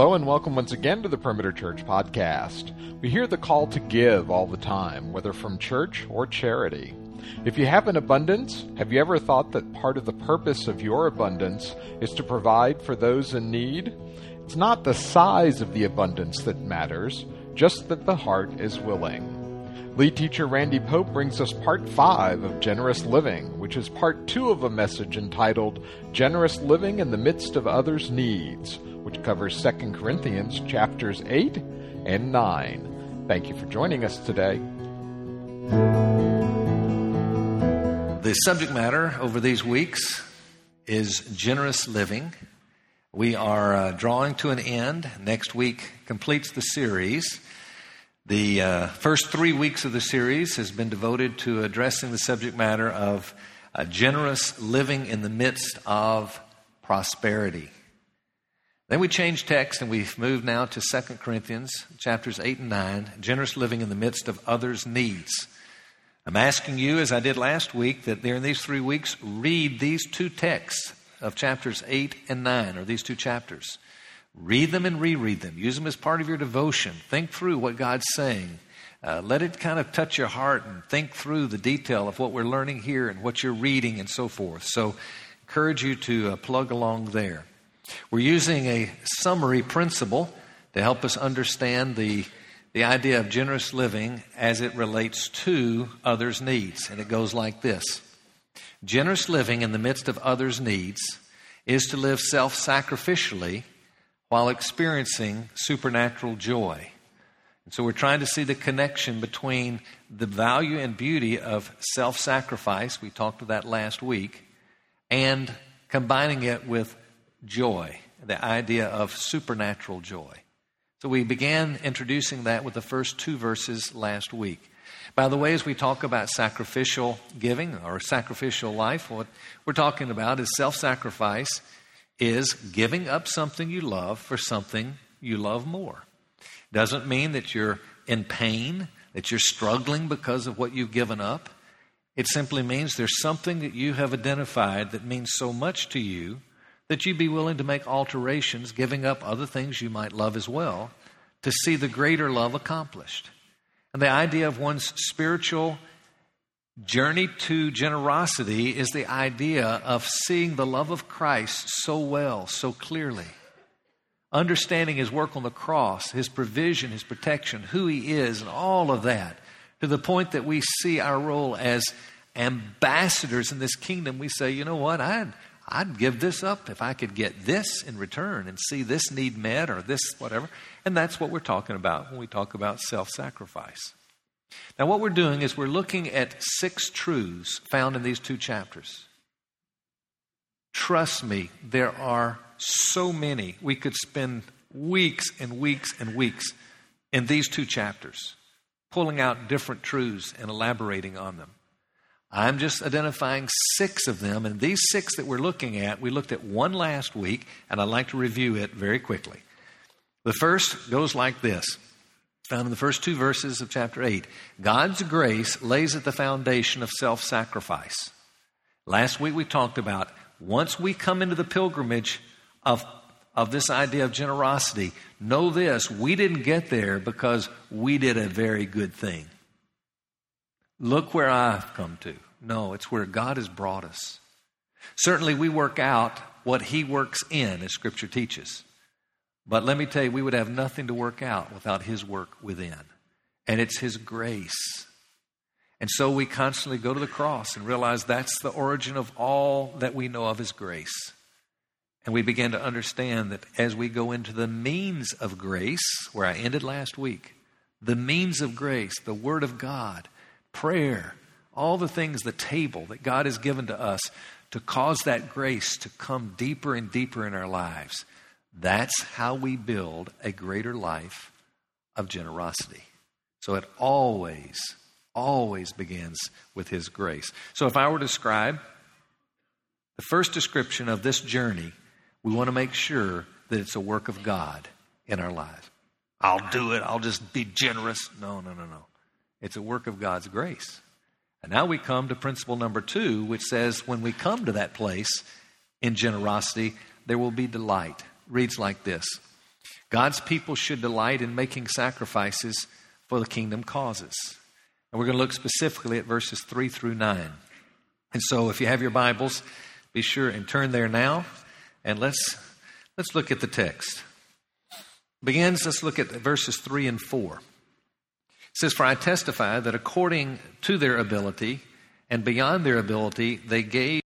Hello and welcome once again to the Perimeter Church podcast. We hear the call to give all the time, whether from church or charity. If you have an abundance, have you ever thought that part of the purpose of your abundance is to provide for those in need? It's not the size of the abundance that matters, just that the heart is willing. Lead teacher Randy Pope brings us part five of Generous Living, which is part two of a message entitled Generous Living in the Midst of Others' Needs which covers 2 Corinthians chapters 8 and 9. Thank you for joining us today. The subject matter over these weeks is generous living. We are uh, drawing to an end. Next week completes the series. The uh, first three weeks of the series has been devoted to addressing the subject matter of generous living in the midst of prosperity. Then we change text and we've moved now to 2 Corinthians chapters 8 and 9, generous living in the midst of others' needs. I'm asking you, as I did last week, that during these three weeks, read these two texts of chapters 8 and 9, or these two chapters. Read them and reread them. Use them as part of your devotion. Think through what God's saying. Uh, let it kind of touch your heart and think through the detail of what we're learning here and what you're reading and so forth. So, encourage you to uh, plug along there. We're using a summary principle to help us understand the, the idea of generous living as it relates to others' needs. And it goes like this Generous living in the midst of others' needs is to live self sacrificially while experiencing supernatural joy. And so we're trying to see the connection between the value and beauty of self sacrifice, we talked about that last week, and combining it with joy, the idea of supernatural joy. So we began introducing that with the first two verses last week. By the way, as we talk about sacrificial giving or sacrificial life, what we're talking about is self sacrifice, is giving up something you love for something you love more. Doesn't mean that you're in pain, that you're struggling because of what you've given up. It simply means there's something that you have identified that means so much to you that you'd be willing to make alterations, giving up other things you might love as well, to see the greater love accomplished. And the idea of one's spiritual journey to generosity is the idea of seeing the love of Christ so well, so clearly. Understanding his work on the cross, his provision, his protection, who he is, and all of that, to the point that we see our role as ambassadors in this kingdom. We say, you know what, I'd, I'd give this up if I could get this in return and see this need met or this whatever. And that's what we're talking about when we talk about self sacrifice. Now, what we're doing is we're looking at six truths found in these two chapters. Trust me, there are so many. We could spend weeks and weeks and weeks in these two chapters, pulling out different truths and elaborating on them. I'm just identifying six of them, and these six that we're looking at, we looked at one last week, and I'd like to review it very quickly. The first goes like this found in the first two verses of chapter 8 God's grace lays at the foundation of self sacrifice. Last week we talked about once we come into the pilgrimage of, of this idea of generosity, know this we didn't get there because we did a very good thing. Look where I've come to. No, it's where God has brought us. Certainly, we work out what He works in, as Scripture teaches. But let me tell you, we would have nothing to work out without His work within. And it's His grace. And so we constantly go to the cross and realize that's the origin of all that we know of His grace. And we begin to understand that as we go into the means of grace, where I ended last week, the means of grace, the Word of God, prayer, all the things, the table that God has given to us to cause that grace to come deeper and deeper in our lives. That's how we build a greater life of generosity. So it always, always begins with His grace. So if I were to describe the first description of this journey, we want to make sure that it's a work of God in our lives. I'll do it. I'll just be generous. No, no, no, no. It's a work of God's grace. And now we come to principle number two, which says when we come to that place in generosity, there will be delight. Reads like this God's people should delight in making sacrifices for the kingdom causes. And we're going to look specifically at verses 3 through 9. And so if you have your Bibles, be sure and turn there now and let's let's look at the text. Begins let's look at verses 3 and 4. It says for I testify that according to their ability and beyond their ability they gave